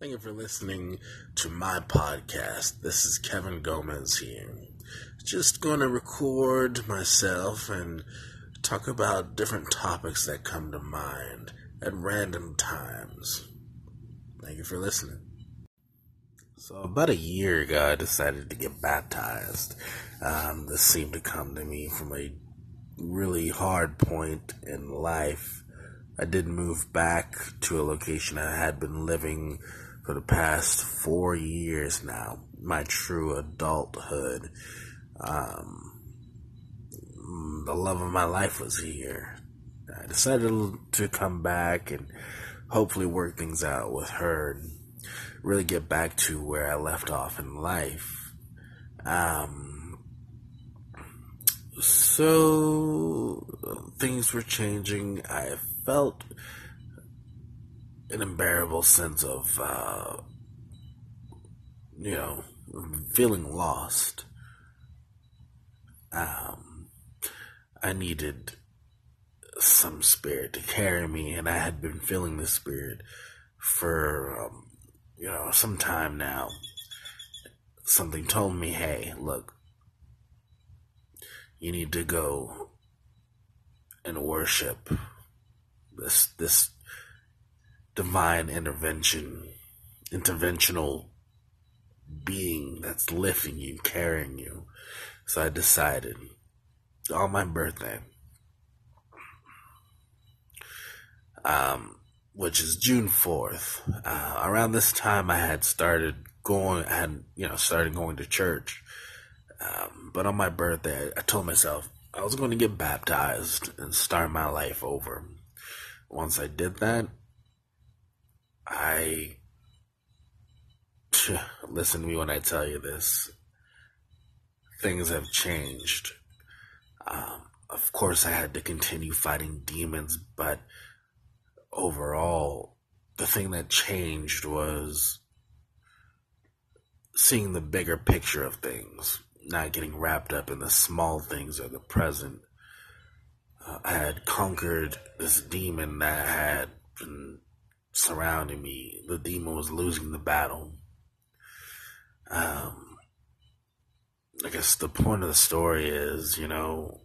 Thank you for listening to my podcast. This is Kevin Gomez here. Just going to record myself and talk about different topics that come to mind at random times. Thank you for listening. So, about a year ago, I decided to get baptized. Um, this seemed to come to me from a really hard point in life. I did move back to a location I had been living for the past four years now, my true adulthood. Um, the love of my life was here. I decided to come back and hopefully work things out with her and really get back to where I left off in life. Um, so things were changing. I felt an unbearable sense of, uh, you know, feeling lost. Um, I needed some spirit to carry me, and I had been feeling the spirit for, um, you know, some time now. Something told me, hey, look, you need to go and worship this this divine intervention, interventional being that's lifting you, carrying you. So I decided on my birthday, um, which is June 4th, uh, around this time I had started going, I had, you know, started going to church. Um, but on my birthday, I told myself I was going to get baptized and start my life over. Once I did that, I listen to me when I tell you this. Things have changed. Um, of course, I had to continue fighting demons, but overall, the thing that changed was seeing the bigger picture of things, not getting wrapped up in the small things of the present. Uh, I had conquered this demon that had been surrounding me. The demon was losing the battle. Um, I guess the point of the story is, you know,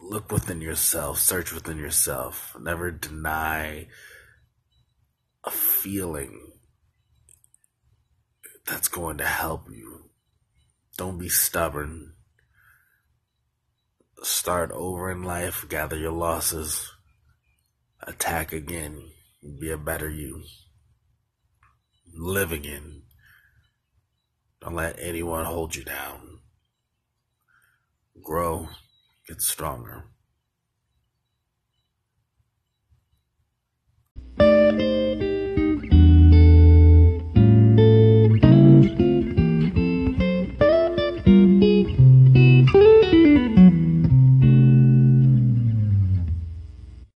look within yourself, search within yourself, never deny a feeling that's going to help you. Don't be stubborn. Start over in life, gather your losses attack again, be a better you. Live again. Don't let anyone hold you down. Grow, get stronger.